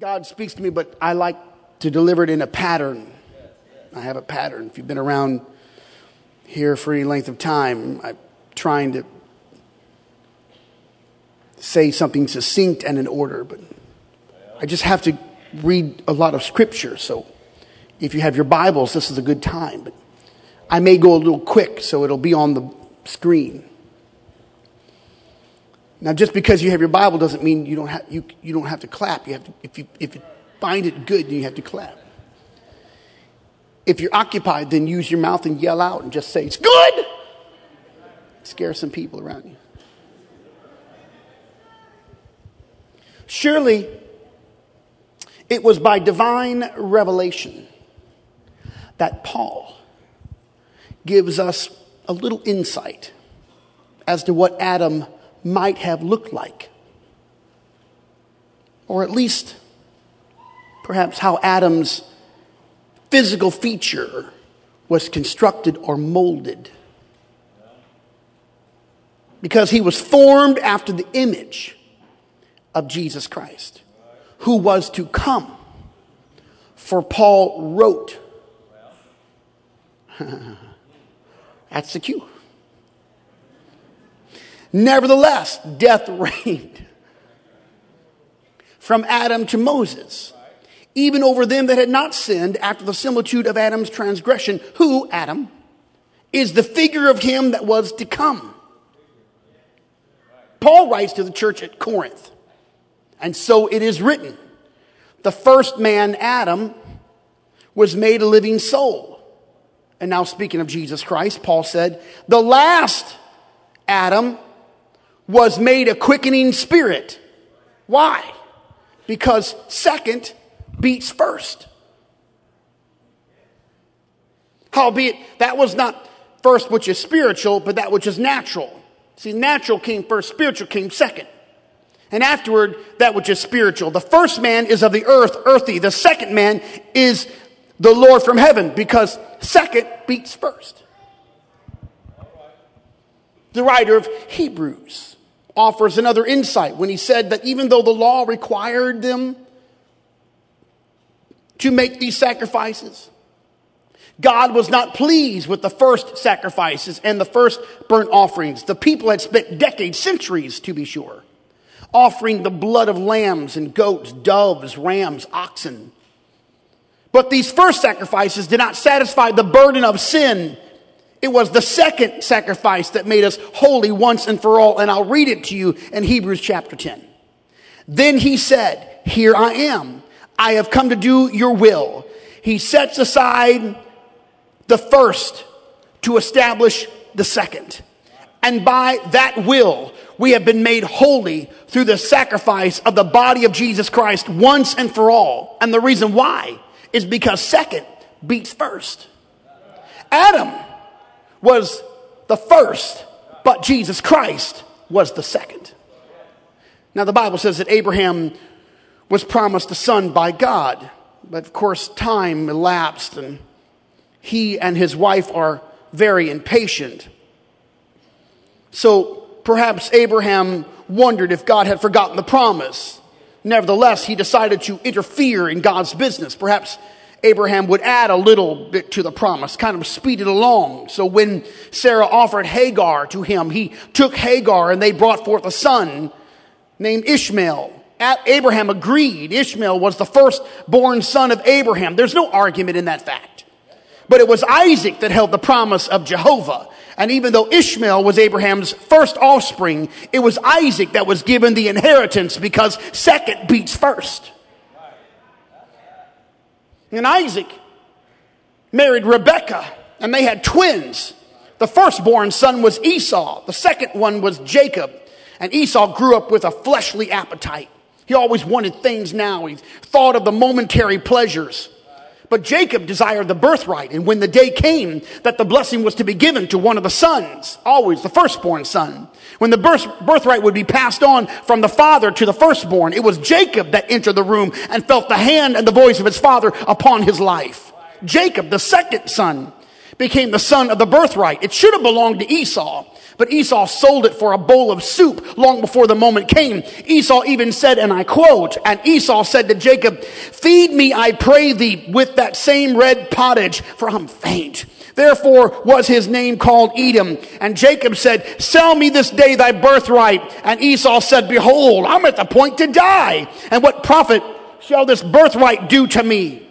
God speaks to me, but I like to deliver it in a pattern. I have a pattern. If you've been around here for any length of time, I'm trying to say something succinct and in order, but I just have to read a lot of scripture. So if you have your Bibles, this is a good time. But I may go a little quick, so it'll be on the screen. Now, just because you have your Bible doesn't mean you don't have, you, you don't have to clap. You have to, if, you, if you find it good, then you have to clap. If you're occupied, then use your mouth and yell out and just say, It's good! Scare some people around you. Surely, it was by divine revelation that Paul gives us a little insight as to what Adam might have looked like. Or at least, perhaps, how Adam's physical feature was constructed or molded. Because he was formed after the image of Jesus Christ, who was to come. For Paul wrote, that's the cue. Nevertheless, death reigned from Adam to Moses, even over them that had not sinned after the similitude of Adam's transgression, who, Adam, is the figure of him that was to come. Paul writes to the church at Corinth, and so it is written the first man, Adam, was made a living soul. And now, speaking of Jesus Christ, Paul said, the last Adam was made a quickening spirit. Why? Because second beats first. Howbeit, that was not first which is spiritual, but that which is natural. See, natural came first, spiritual came second. And afterward, that which is spiritual. The first man is of the earth, earthy. The second man is the Lord from heaven, because second beats first. The writer of Hebrews offers another insight when he said that even though the law required them to make these sacrifices, God was not pleased with the first sacrifices and the first burnt offerings. The people had spent decades, centuries to be sure, offering the blood of lambs and goats, doves, rams, oxen. But these first sacrifices did not satisfy the burden of sin it was the second sacrifice that made us holy once and for all. And I'll read it to you in Hebrews chapter 10. Then he said, Here I am. I have come to do your will. He sets aside the first to establish the second. And by that will, we have been made holy through the sacrifice of the body of Jesus Christ once and for all. And the reason why is because second beats first. Adam was the first, but Jesus Christ was the second. Now, the Bible says that Abraham was promised a son by God, but of course, time elapsed, and he and his wife are very impatient. So perhaps Abraham wondered if God had forgotten the promise. Nevertheless, he decided to interfere in God's business. Perhaps Abraham would add a little bit to the promise, kind of speed it along. So when Sarah offered Hagar to him, he took Hagar and they brought forth a son named Ishmael. Abraham agreed. Ishmael was the firstborn son of Abraham. There's no argument in that fact. But it was Isaac that held the promise of Jehovah. And even though Ishmael was Abraham's first offspring, it was Isaac that was given the inheritance because second beats first. And Isaac married Rebekah, and they had twins. The firstborn son was Esau, the second one was Jacob. And Esau grew up with a fleshly appetite. He always wanted things now. He thought of the momentary pleasures. But Jacob desired the birthright. And when the day came that the blessing was to be given to one of the sons, always the firstborn son, when the birth, birthright would be passed on from the father to the firstborn, it was Jacob that entered the room and felt the hand and the voice of his father upon his life. Jacob, the second son, became the son of the birthright. It should have belonged to Esau, But Esau sold it for a bowl of soup long before the moment came. Esau even said, and I quote, and Esau said to Jacob, feed me, I pray thee, with that same red pottage, for I'm faint. Therefore was his name called Edom. And Jacob said, sell me this day thy birthright. And Esau said, behold, I'm at the point to die. And what profit shall this birthright do to me?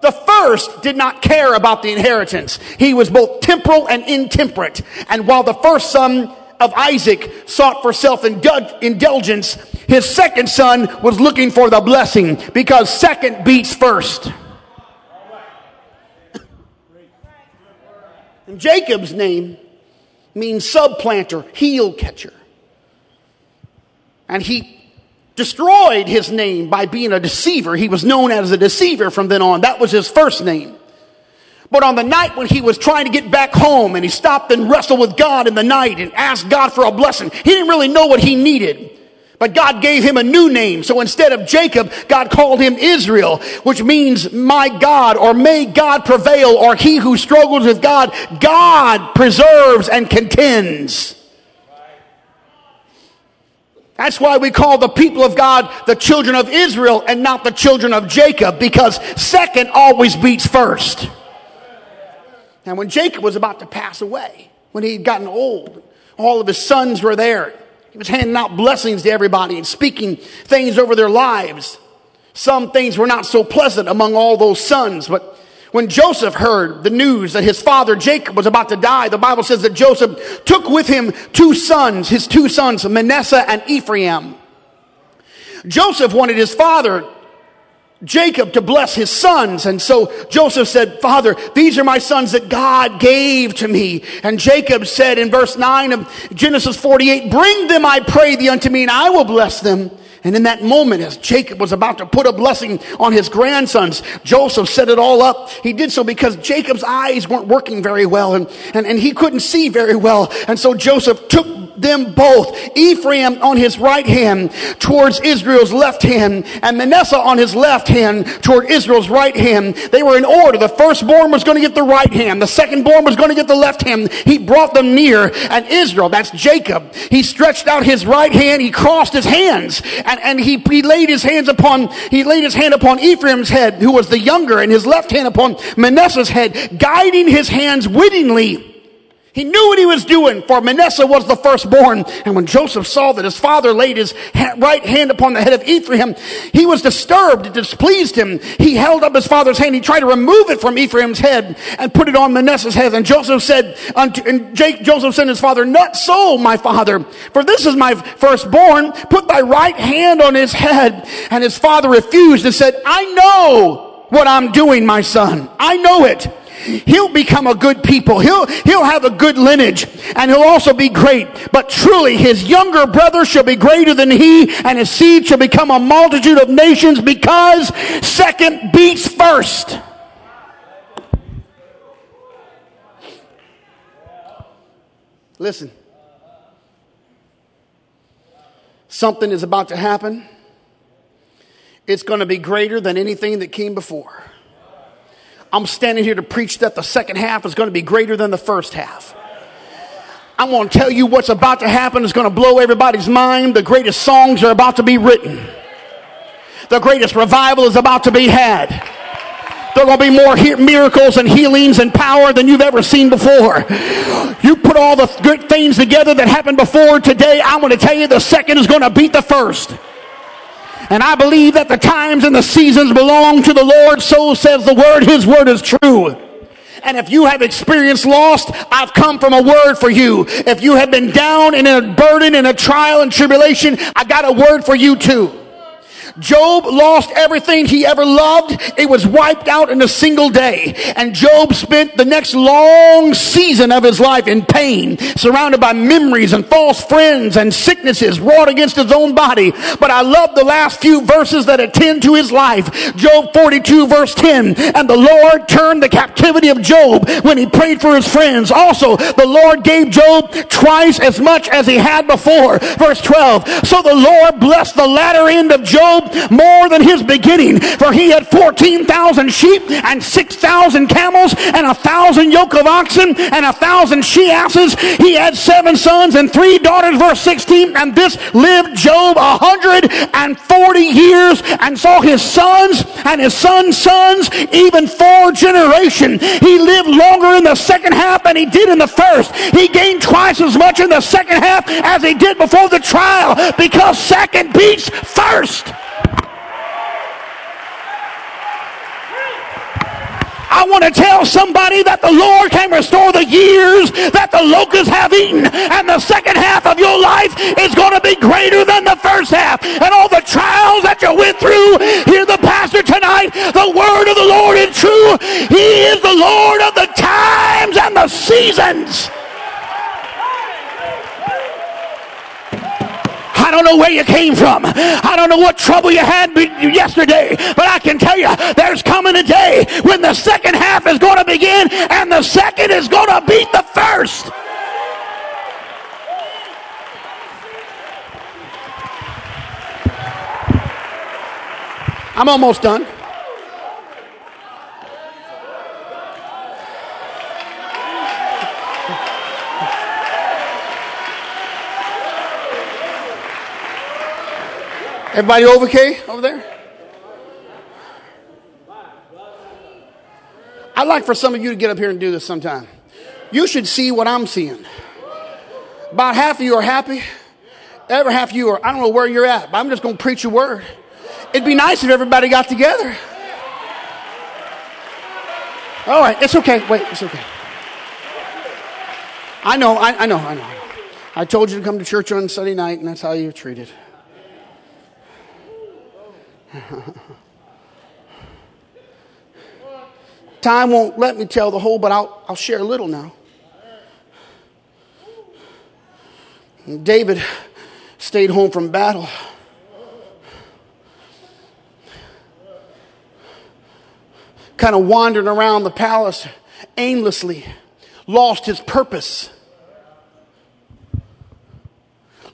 The first did not care about the inheritance. He was both temporal and intemperate. And while the first son of Isaac sought for self-indulgence, his second son was looking for the blessing because second beats first. And Jacob's name means supplanter, heel catcher. And he destroyed his name by being a deceiver. He was known as a deceiver from then on. That was his first name. But on the night when he was trying to get back home and he stopped and wrestled with God in the night and asked God for a blessing, he didn't really know what he needed. But God gave him a new name. So instead of Jacob, God called him Israel, which means my God or may God prevail or he who struggles with God, God preserves and contends. That's why we call the people of God the children of Israel and not the children of Jacob because second always beats first. And when Jacob was about to pass away, when he had gotten old, all of his sons were there. He was handing out blessings to everybody and speaking things over their lives. Some things were not so pleasant among all those sons, but when Joseph heard the news that his father Jacob was about to die, the Bible says that Joseph took with him two sons, his two sons, Manasseh and Ephraim. Joseph wanted his father Jacob to bless his sons. And so Joseph said, Father, these are my sons that God gave to me. And Jacob said in verse 9 of Genesis 48, Bring them, I pray thee, unto me, and I will bless them. And in that moment, as Jacob was about to put a blessing on his grandsons, Joseph set it all up. He did so because Jacob's eyes weren't working very well and, and, and he couldn't see very well. And so Joseph took them both. Ephraim on his right hand towards Israel's left hand and Manasseh on his left hand toward Israel's right hand. They were in order. The firstborn was going to get the right hand. The secondborn was going to get the left hand. He brought them near and Israel, that's Jacob, he stretched out his right hand. He crossed his hands and, and he, he laid his hands upon, he laid his hand upon Ephraim's head, who was the younger, and his left hand upon Manasseh's head, guiding his hands wittingly he knew what he was doing, for Manasseh was the firstborn. And when Joseph saw that his father laid his right hand upon the head of Ephraim, he was disturbed. It displeased him. He held up his father's hand. He tried to remove it from Ephraim's head and put it on Manasseh's head. And Joseph said unto, and Jake, Joseph said to his father, Not so, my father, for this is my firstborn. Put thy right hand on his head. And his father refused and said, I know what I'm doing, my son. I know it. He'll become a good people. He'll, he'll have a good lineage and he'll also be great. But truly his younger brother shall be greater than he and his seed shall become a multitude of nations because second beats first. Listen. Something is about to happen. It's going to be greater than anything that came before. I'm standing here to preach that the second half is going to be greater than the first half. I'm going to tell you what's about to happen is going to blow everybody's mind. The greatest songs are about to be written. The greatest revival is about to be had. There will be more he- miracles and healings and power than you've ever seen before. You put all the good things together that happened before today. I'm going to tell you the second is going to beat the first. And I believe that the times and the seasons belong to the Lord. So says the word. His word is true. And if you have experienced lost, I've come from a word for you. If you have been down in a burden, in a trial and tribulation, I got a word for you too. Job lost everything he ever loved. It was wiped out in a single day. And Job spent the next long season of his life in pain, surrounded by memories and false friends and sicknesses wrought against his own body. But I love the last few verses that attend to his life. Job 42 verse 10. And the Lord turned the captivity of Job when he prayed for his friends. Also, the Lord gave Job twice as much as he had before. Verse 12. So the Lord blessed the latter end of Job more than his beginning, for he had 14,000 sheep and 6,000 camels and a thousand yoke of oxen and a thousand she asses. He had seven sons and three daughters, verse 16, and this lived Job a hundred and forty years and saw his sons and his sons' sons, even four generations. He lived longer in the second half than he did in the first. He gained twice as much in the second half as he did before the trial because second beats first. I want to tell somebody that the Lord can restore the years that the locusts have eaten. And the second half of your life is going to be greater than the first half. And all the trials that you went through, hear the pastor tonight. The word of the Lord is true. He is the Lord of the times and the seasons. I don't know where you came from. I don't know what trouble you had yesterday, but I can tell you there's coming a day when the second half is going to begin and the second is going to beat the first. I'm almost done. Everybody okay over there? I'd like for some of you to get up here and do this sometime. You should see what I'm seeing. About half of you are happy. Every half of you are, I don't know where you're at, but I'm just going to preach a word. It'd be nice if everybody got together. All right, it's okay. Wait, it's okay. I know, I, I know, I know. I told you to come to church on Sunday night, and that's how you're treated. Time won't let me tell the whole, but I'll, I'll share a little now. David stayed home from battle. Kind of wandering around the palace aimlessly, lost his purpose,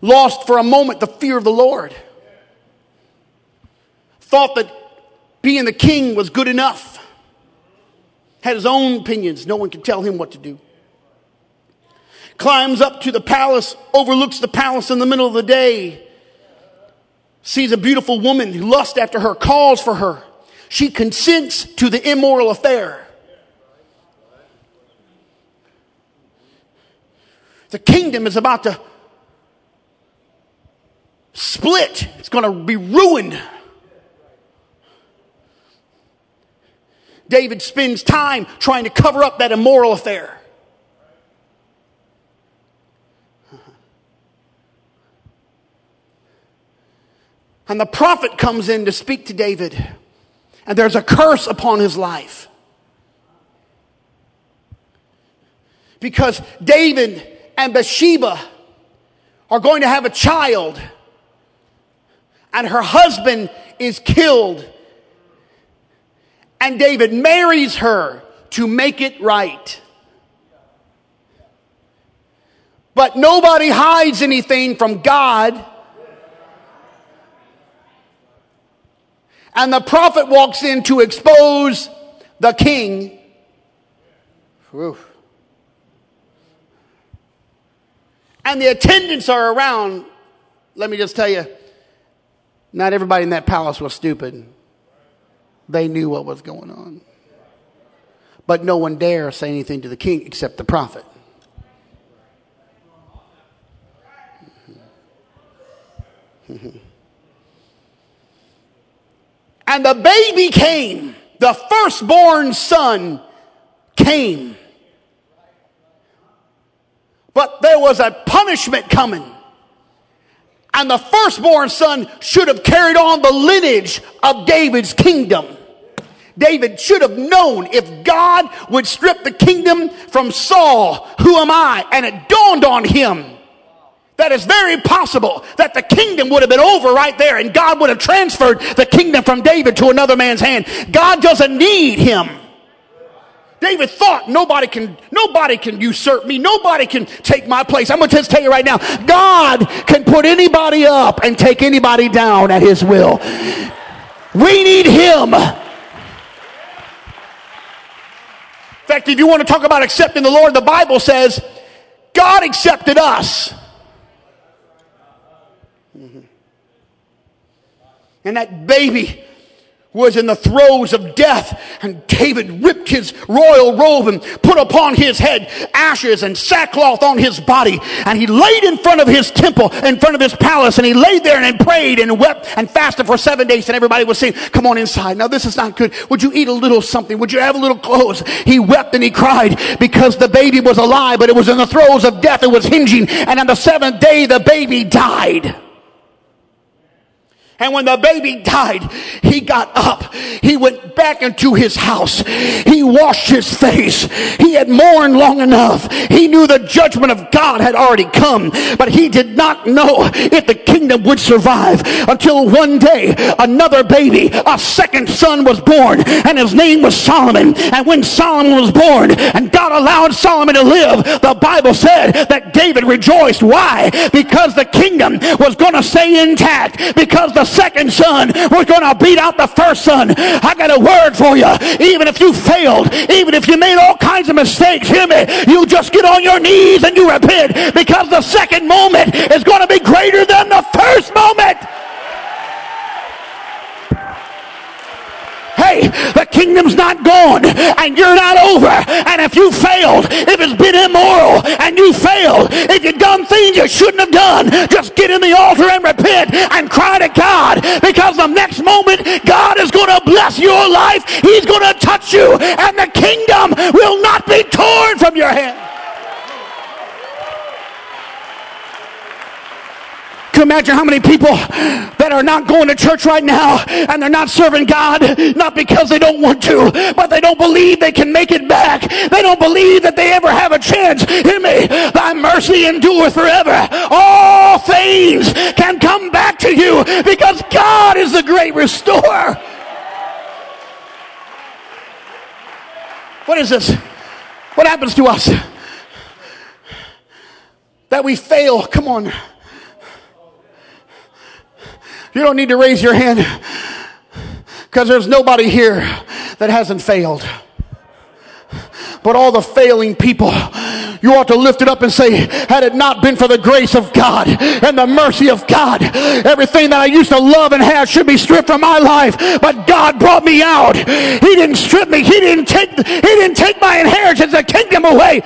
lost for a moment the fear of the Lord thought that being the king was good enough, had his own opinions. No one could tell him what to do. Climbs up to the palace, overlooks the palace in the middle of the day, sees a beautiful woman, lusts after her, calls for her. She consents to the immoral affair. The kingdom is about to split. It's going to be ruined. David spends time trying to cover up that immoral affair. And the prophet comes in to speak to David, and there's a curse upon his life. Because David and Bathsheba are going to have a child, and her husband is killed and David marries her to make it right. But nobody hides anything from God. And the prophet walks in to expose the king. Whew. And the attendants are around. Let me just tell you, not everybody in that palace was stupid. They knew what was going on. But no one dare say anything to the king except the prophet. and the baby came. The firstborn son came. But there was a punishment coming and the firstborn son should have carried on the lineage of David's kingdom. David should have known if God would strip the kingdom from Saul, who am I? And it dawned on him that it's very possible that the kingdom would have been over right there and God would have transferred the kingdom from David to another man's hand. God doesn't need him. David thought nobody can, nobody can usurp me. Nobody can take my place. I'm going to just tell you right now, God can put anybody up and take anybody down at his will. We need him. In fact, if you want to talk about accepting the Lord, the Bible says God accepted us. Mm-hmm. And that baby was in the throes of death and David ripped his royal robe and put upon his head ashes and sackcloth on his body and he laid in front of his temple in front of his palace and he laid there and prayed and wept and fasted for seven days and everybody was saying come on inside. Now this is not good. Would you eat a little something? Would you have a little clothes? He wept and he cried because the baby was alive but it was in the throes of death. It was hinging and on the seventh day the baby died and when the baby died, he got up. He went back into his house. He washed his face. He had mourned long enough. He knew the judgment of God had already come, but he did not know if the kingdom would survive until one day another baby, a second son was born and his name was Solomon. And when Solomon was born and God allowed Solomon to live, the Bible said that David rejoiced. Why? Because the kingdom was going to stay intact because the second son was going to beat out the first son. I got a word for you. Even if you failed, even if you made all kinds of mistakes, hear me, you just get on your knees and you repent because the second moment is going to be greater than the first moment. Hey, the kingdom's not gone and you're not over. And if you failed, if it's been immoral and you failed, if you've done things you shouldn't have done, just get in the altar and repent and cry to God because the next moment God is going to bless your life. He's going to touch you and the kingdom will not be torn from your hand. Can you imagine how many people that are not going to church right now and they're not serving God, not because they don't want to, but they don't believe they can make it back. They don't believe that they ever have a chance. Hear me. Thy mercy endureth forever. All things can come back to you because God is the great restorer. What is this? What happens to us? That we fail. Come on. You don't need to raise your hand because there's nobody here that hasn't failed. But all the failing people, you ought to lift it up and say, had it not been for the grace of God and the mercy of God, everything that I used to love and have should be stripped from my life. But God brought me out. He didn't strip me. He didn't take, he didn't take my inheritance, the kingdom away.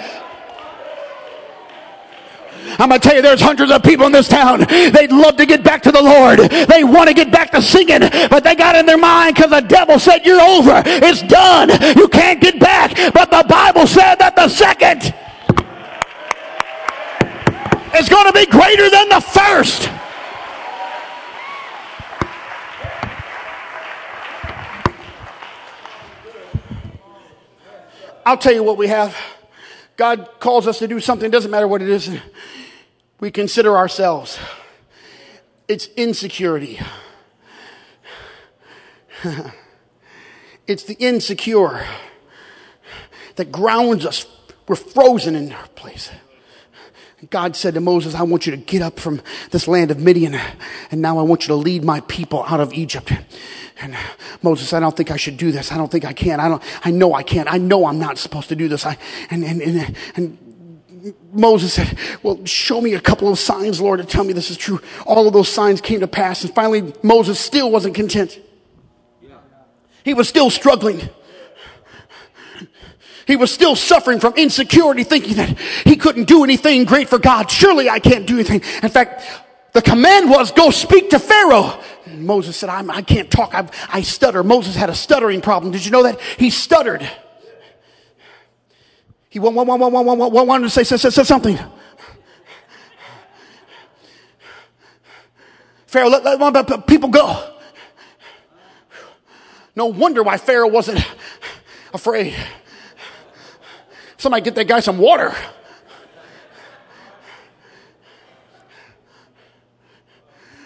I'm going to tell you, there's hundreds of people in this town. They'd love to get back to the Lord. They want to get back to singing, but they got in their mind because the devil said, You're over. It's done. You can't get back. But the Bible said that the second is going to be greater than the first. I'll tell you what we have. God calls us to do something, doesn't matter what it is we consider ourselves. It's insecurity. it's the insecure that grounds us. We're frozen in our place. God said to Moses, I want you to get up from this land of Midian, and now I want you to lead my people out of Egypt. And Moses I don't think I should do this. I don't think I can. I don't, I know I can't. I know I'm not supposed to do this. I, and, and, and, and Moses said, Well, show me a couple of signs, Lord, to tell me this is true. All of those signs came to pass. And finally, Moses still wasn't content. He was still struggling. He was still suffering from insecurity, thinking that he couldn't do anything great for God. Surely I can't do anything. In fact, the command was go speak to Pharaoh. And Moses said, I'm, I can not talk. I, I stutter. Moses had a stuttering problem. Did you know that? He stuttered. He wanted to say, say, say, say something. Pharaoh, let, let people go. No wonder why Pharaoh wasn't afraid. Somebody get that guy some water.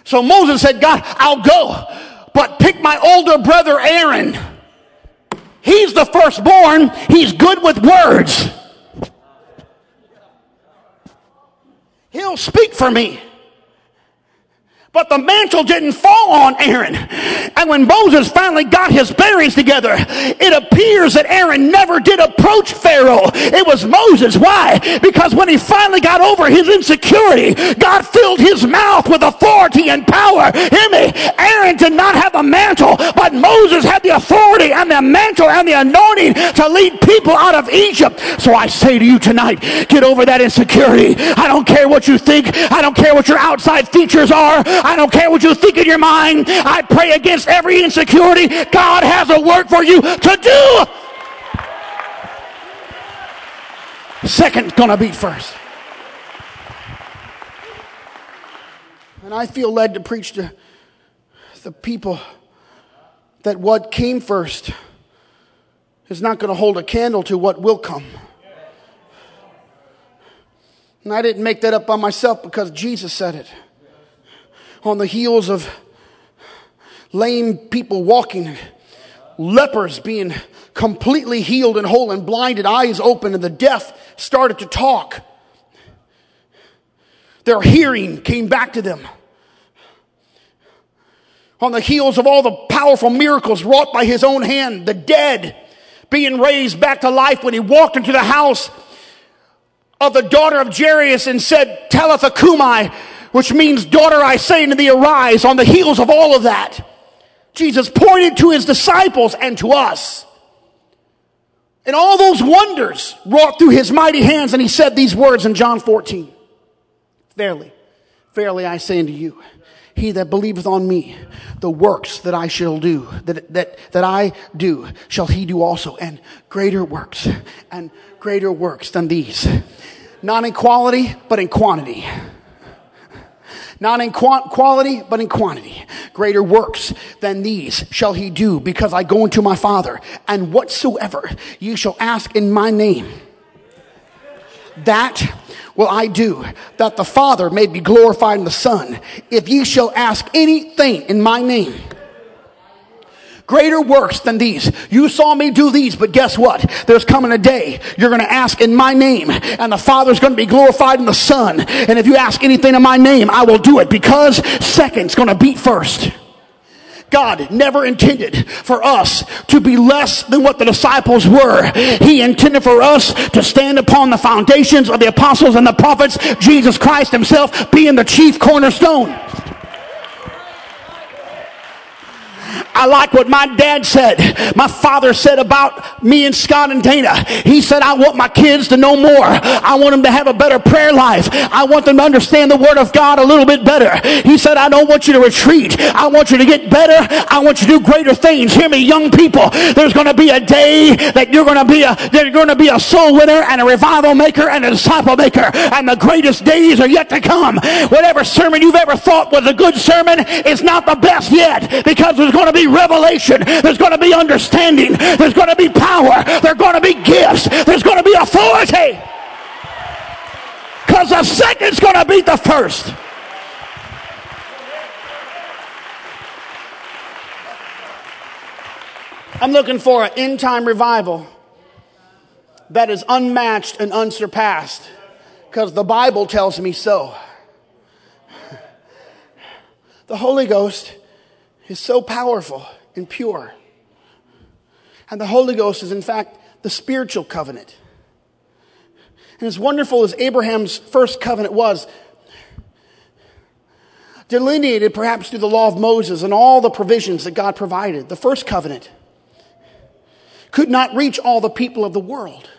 So Moses said, God, I'll go, but pick my older brother Aaron. He's the firstborn. He's good with words. He'll speak for me. But the mantle didn't fall on Aaron. And when Moses finally got his bearings together, it appears that Aaron never did approach Pharaoh. It was Moses. Why? Because when he finally got over his insecurity, God filled his mouth with authority and power. Hear me? Aaron did not have the mantle, but Moses had the authority and the mantle and the anointing to lead people out of Egypt. So I say to you tonight, get over that insecurity. I don't care what you think. I don't care what your outside features are. I don't care what you think in your mind. I pray against every insecurity. God has a work for you to do. Second's going to beat first. And I feel led to preach to the people that what came first is not going to hold a candle to what will come. And I didn't make that up by myself because Jesus said it on the heels of lame people walking, lepers being completely healed and whole, and blinded eyes open, and the deaf started to talk. Their hearing came back to them. On the heels of all the powerful miracles wrought by his own hand, the dead being raised back to life when he walked into the house of the daughter of Jairus and said, Talitha cumi, which means, daughter, I say unto thee, arise on the heels of all of that. Jesus pointed to his disciples and to us. And all those wonders wrought through his mighty hands. And he said these words in John 14. Verily, verily I say unto you, he that believeth on me, the works that I shall do, that, that, that I do, shall he do also, and greater works, and greater works than these. Not in quality, but in quantity not in quality, but in quantity. Greater works than these shall he do because I go into my Father. And whatsoever ye shall ask in my name, that will I do, that the Father may be glorified in the Son. If ye shall ask anything in my name, greater works than these. You saw me do these, but guess what? There's coming a day you're going to ask in my name, and the Father's going to be glorified in the Son. And if you ask anything in my name, I will do it because second's going to beat first. God never intended for us to be less than what the disciples were. He intended for us to stand upon the foundations of the apostles and the prophets, Jesus Christ himself being the chief cornerstone. I like what my dad said. My father said about me and Scott and Dana. He said, I want my kids to know more. I want them to have a better prayer life. I want them to understand the Word of God a little bit better. He said, I don't want you to retreat. I want you to get better. I want you to do greater things. Hear me, young people. There's going to be a day that you're going to be a, you're going to be a soul winner and a revival maker and a disciple maker. And the greatest days are yet to come. Whatever sermon you've ever thought was a good sermon is not the best yet because there's going to be revelation. There's going to be understanding. There's going to be power. There's going to be gifts. There's going to be authority. Because the second's going to be the first. I'm looking for an end time revival that is unmatched and unsurpassed because the Bible tells me so. The Holy Ghost is so powerful and pure. And the Holy Ghost is, in fact, the spiritual covenant. And as wonderful as Abraham's first covenant was, delineated perhaps through the law of Moses and all the provisions that God provided, the first covenant could not reach all the people of the world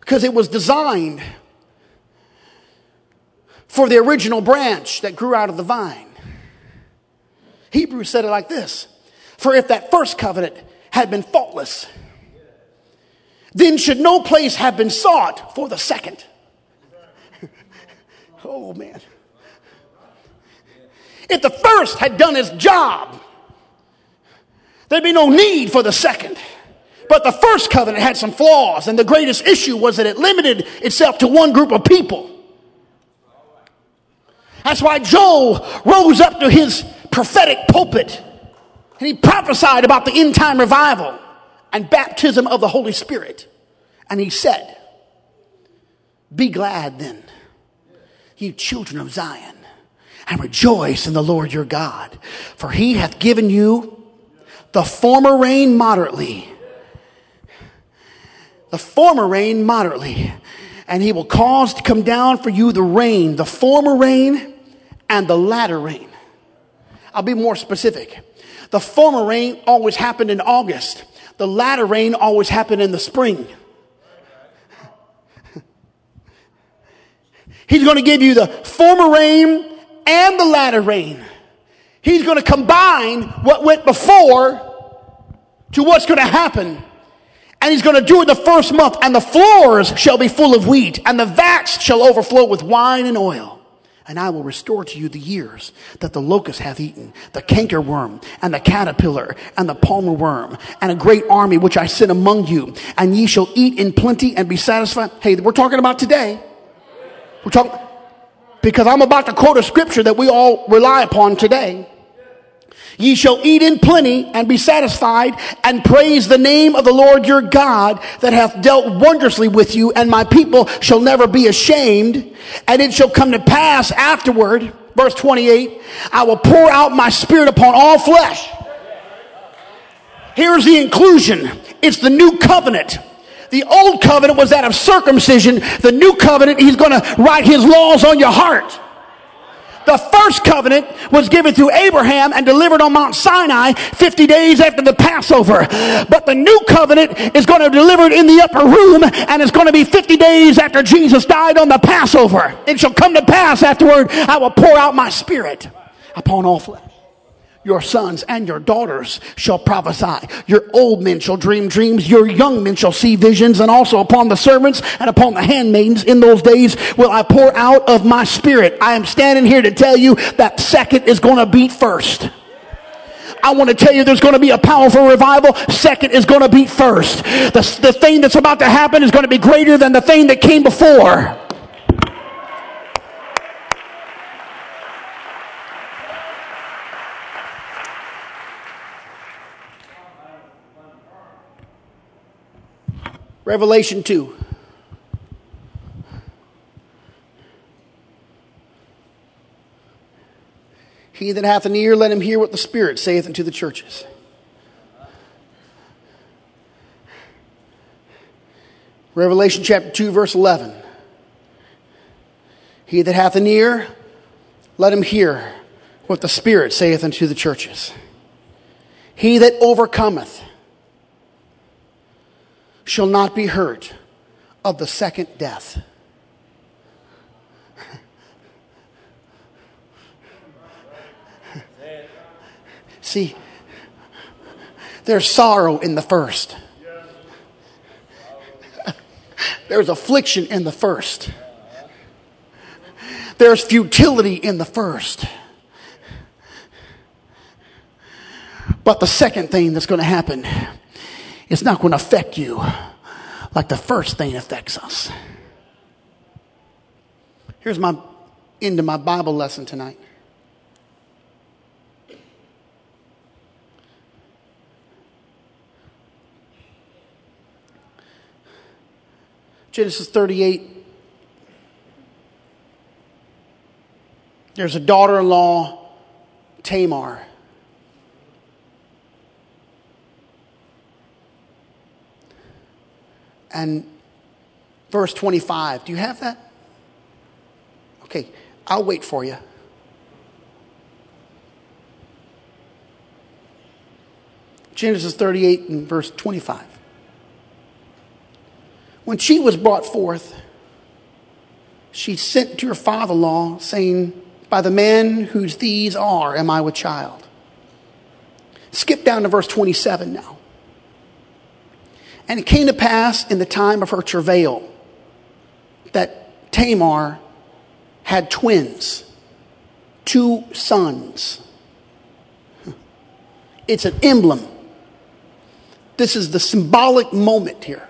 because it was designed for the original branch that grew out of the vine. Hebrews said it like this For if that first covenant had been faultless, then should no place have been sought for the second. oh, man. If the first had done its job, there'd be no need for the second. But the first covenant had some flaws, and the greatest issue was that it limited itself to one group of people. That's why Joel rose up to his prophetic pulpit and he prophesied about the end time revival. and baptism of the Holy Spirit. And he said, Be glad then, you children of Zion, and rejoice in the Lord your God, for he hath given you the former rain moderately. The former rain moderately. And he will cause to come down for you the rain, the former rain and the latter rain. I'll be more specific. The former rain always happened in August. The latter rain always happened in the spring. He's going to give you the former rain and the latter rain. He's going to combine what went before to what's going to happen. And he's going to do it the first month, and the floors shall be full of wheat, and the vats shall overflow with wine and oil. And I will restore to you the years that the locust hath eaten, the cankerworm, and the caterpillar, and the palmer worm, and a great army which I sent among you. And ye shall eat in plenty and be satisfied. Hey, we're talking about today. We're talking, because I'm about to quote a scripture that we all rely upon today. Ye shall eat in plenty and be satisfied and praise the name of the Lord your God that hath dealt wondrously with you and my people shall never be ashamed. And it shall come to pass afterward, verse 28, I will pour out my spirit upon all flesh. Here's the inclusion. It's the new covenant. The old covenant was that of circumcision. The new covenant, he's going to write his laws on your heart. The first covenant was given through Abraham and delivered on Mount Sinai 50 days after the Passover. But the new covenant is going to be delivered in the upper room and it's going to be 50 days after Jesus died on the Passover. It shall come to pass afterward, I will pour out my spirit upon all flesh. Your sons and your daughters shall prophesy. Your old men shall dream dreams. Your young men shall see visions. And also upon the servants and upon the handmaidens in those days will I pour out of my spirit. I am standing here to tell you that second is going to beat first. I want to tell you there's going to be a powerful revival. Second is going to beat first. The, the thing that's about to happen is going to be greater than the thing that came before. Revelation 2. He that hath an ear, let him hear what the Spirit saith unto the churches. Revelation chapter 2, verse 11. He that hath an ear, let him hear what the Spirit saith unto the churches. He that overcometh, shall not be hurt of the second death. See, there's sorrow in the first. There's affliction in the first. There's futility in the first. But the second thing that's going to happen it's not going to affect you like the first thing affects us. Here's my end of my Bible lesson tonight. Genesis 38. There's a daughter in law, Tamar. And verse 25. Do you have that? Okay, I'll wait for you. Genesis 38 and verse 25. When she was brought forth, she sent to her father in law, saying, By the man whose these are, am I with child. Skip down to verse 27 now. And it came to pass in the time of her travail that Tamar had twins, two sons. It's an emblem. This is the symbolic moment here.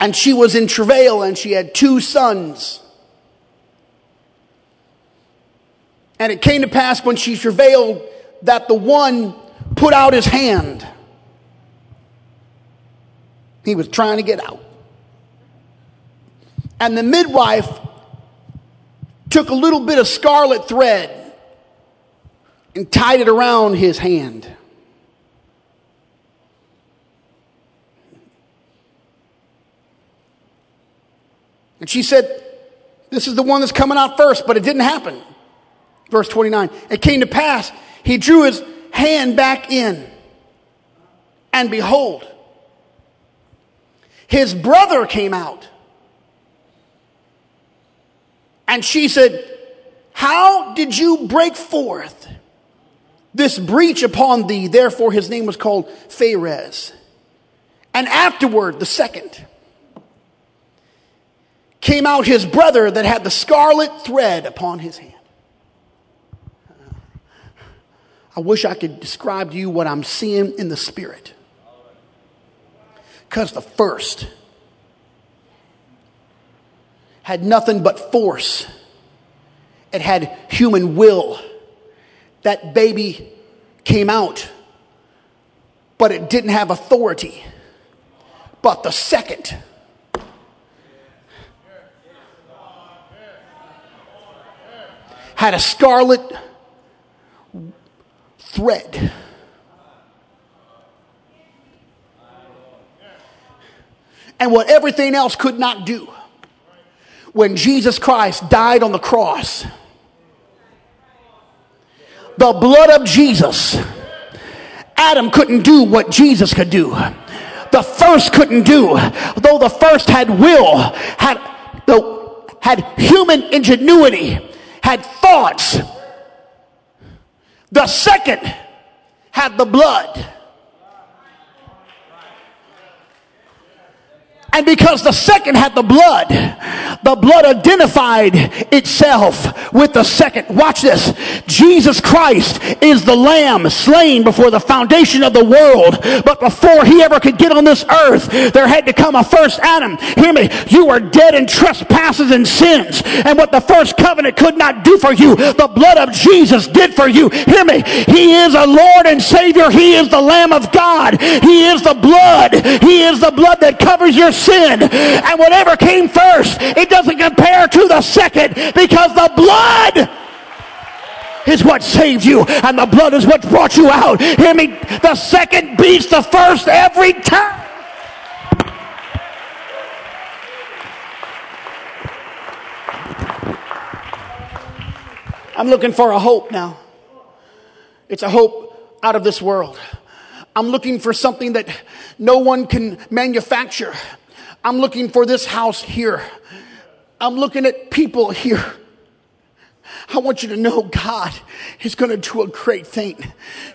and she was in travail and she had two sons. And it came to pass when she travailed that the one put out his hand. He was trying to get out. And the midwife took a little bit of scarlet thread and tied it around his hand. And she said, This is the one that's coming out first, but it didn't happen. Verse 29. It came to pass, he drew his hand back in, and behold, his brother came out. And she said, How did you break forth this breach upon thee? Therefore, his name was called Pharez. And afterward, the second came out his brother that had the scarlet thread upon his hand. I wish I could describe to you what I'm seeing in the spirit. Because the first had nothing but force, it had human will. That baby came out, but it didn't have authority. But the second, had a scarlet thread. And what everything else could not do. When Jesus Christ died on the cross, the blood of Jesus, Adam couldn't do what Jesus could do. The first couldn't do, though the first had will, had the had human ingenuity, had thoughts. The second had the blood. And because the second had the blood, the blood identified itself with the second. Watch this. Jesus Christ is the lamb slain before the foundation of the world. But before he ever could get on this earth, there had to come a first Adam. Hear me. You are dead in trespasses and sins. And what the first covenant could not do for you, the blood of Jesus did for you. Hear me. He is a Lord and Savior. He is the Lamb of God. He is the blood. He is the blood that covers your sin. And whatever came first, it doesn't compare to the second because the blood is what saved you and the blood is what brought you out. Hear me? The second beats the first every time. I'm looking for a hope now. It's a hope out of this world. I'm looking for something that no one can manufacture. I'm looking for this house here. I'm looking at people here. I want you to know God is going to do a great thing.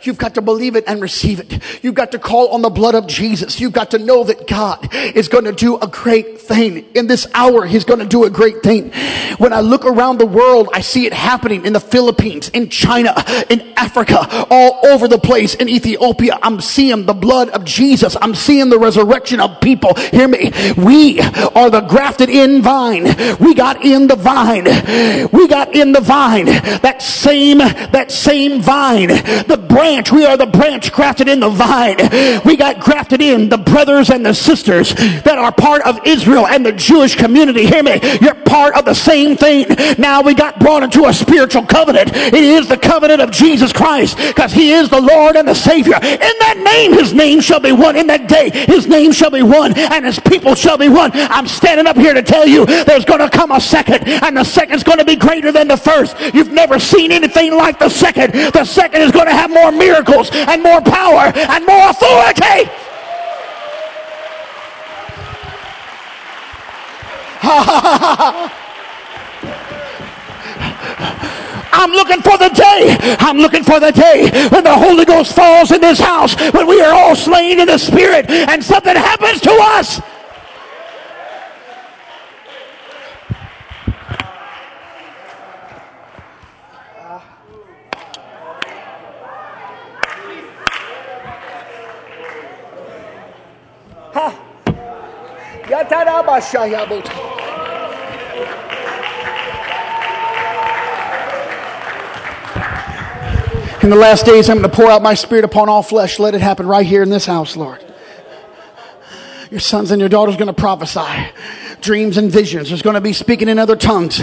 You've got to believe it and receive it. You've got to call on the blood of Jesus. You've got to know that God is going to do a great thing. In this hour, He's going to do a great thing. When I look around the world, I see it happening in the Philippines, in China, in Africa, all over the place, in Ethiopia. I'm seeing the blood of Jesus. I'm seeing the resurrection of people. Hear me. We are the grafted in vine. We got in the vine. We got in the vine that same, that same vine, the branch, we are the branch grafted in the vine. We got grafted in the brothers and the sisters that are part of Israel and the Jewish community. Hear me. You're part of the same thing. Now we got brought into a spiritual covenant. It is the covenant of Jesus Christ because he is the Lord and the Savior. In that name, his name shall be one. In that day, his name shall be one and his people shall be one. I'm standing up here to tell you there's going to come a second and the second's going to be greater than the first. You've never seen anything like the second. The second is going to have more miracles and more power and more authority. I'm looking for the day. I'm looking for the day when the Holy Ghost falls in this house, when we are all slain in the Spirit and something happens to us. In the last days, I'm going to pour out my spirit upon all flesh. Let it happen right here in this house, Lord. Your sons and your daughters are going to prophesy dreams and visions. There's going to be speaking in other tongues.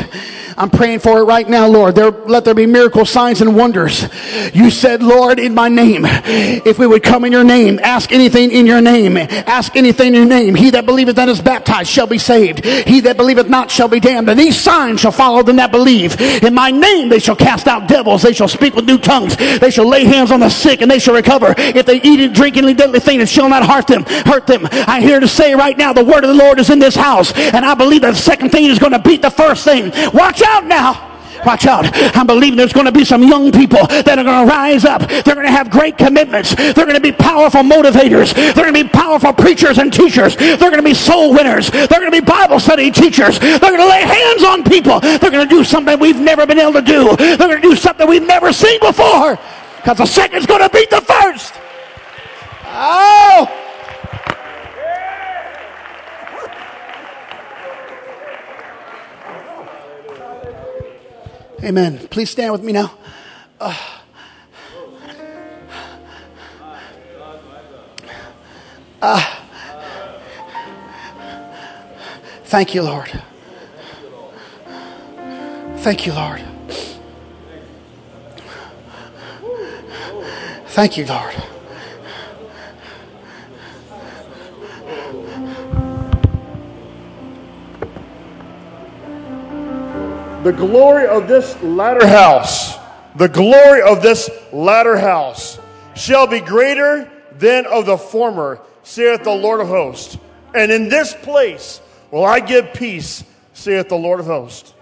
I'm praying for it right now, Lord. There, let there be miracle signs and wonders. You said, Lord, in my name, if we would come in your name, ask anything in your name, ask anything in your name. He that believeth and is baptized shall be saved. He that believeth not shall be damned. And these signs shall follow them that believe. In my name they shall cast out devils. They shall speak with new tongues. They shall lay hands on the sick and they shall recover. If they eat and drink any deadly thing, it shall not hurt them. Hurt them. I'm here to say right now, the word of the Lord is in this house. And I believe that the second thing is going to beat the first thing. Watch out now. Watch out. I'm believing there's going to be some young people that are going to rise up. They're going to have great commitments. They're going to be powerful motivators. They're going to be powerful preachers and teachers. They're going to be soul winners. They're going to be Bible study teachers. They're going to lay hands on people. They're going to do something we've never been able to do. They're going to do something we've never seen before. Because the second's going to beat the first. Oh! Amen. Please stand with me now. Uh, uh, thank you, Lord. Thank you, Lord. Thank you, Lord. The glory of this latter house, the glory of this latter house shall be greater than of the former, saith the Lord of hosts. And in this place will I give peace, saith the Lord of hosts.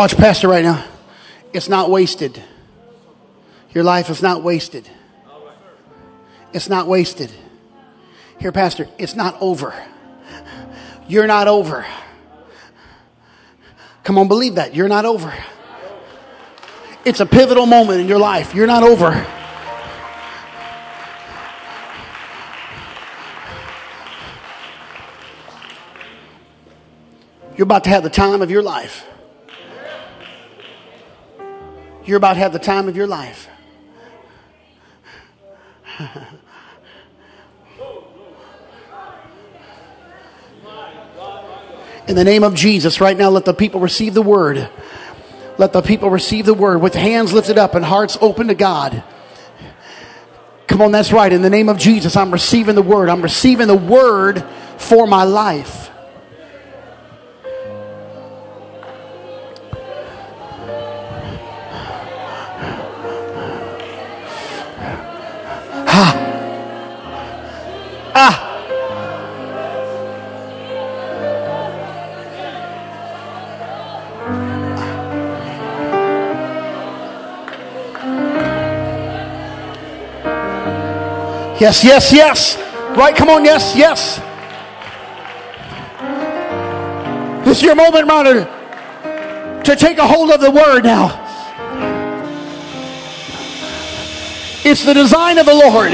Watch Pastor right now. It's not wasted. Your life is not wasted. It's not wasted. Here, Pastor, it's not over. You're not over. Come on, believe that. You're not over. It's a pivotal moment in your life. You're not over. You're about to have the time of your life. You're about to have the time of your life. In the name of Jesus, right now, let the people receive the word. Let the people receive the word with hands lifted up and hearts open to God. Come on, that's right. In the name of Jesus, I'm receiving the word. I'm receiving the word for my life. Yes, yes, yes. Right? Come on, yes, yes. This is your moment, brother, to take a hold of the word now. It's the design of the Lord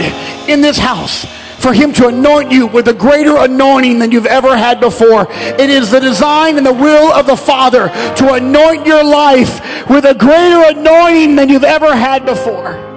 in this house for him to anoint you with a greater anointing than you've ever had before. It is the design and the will of the Father to anoint your life with a greater anointing than you've ever had before.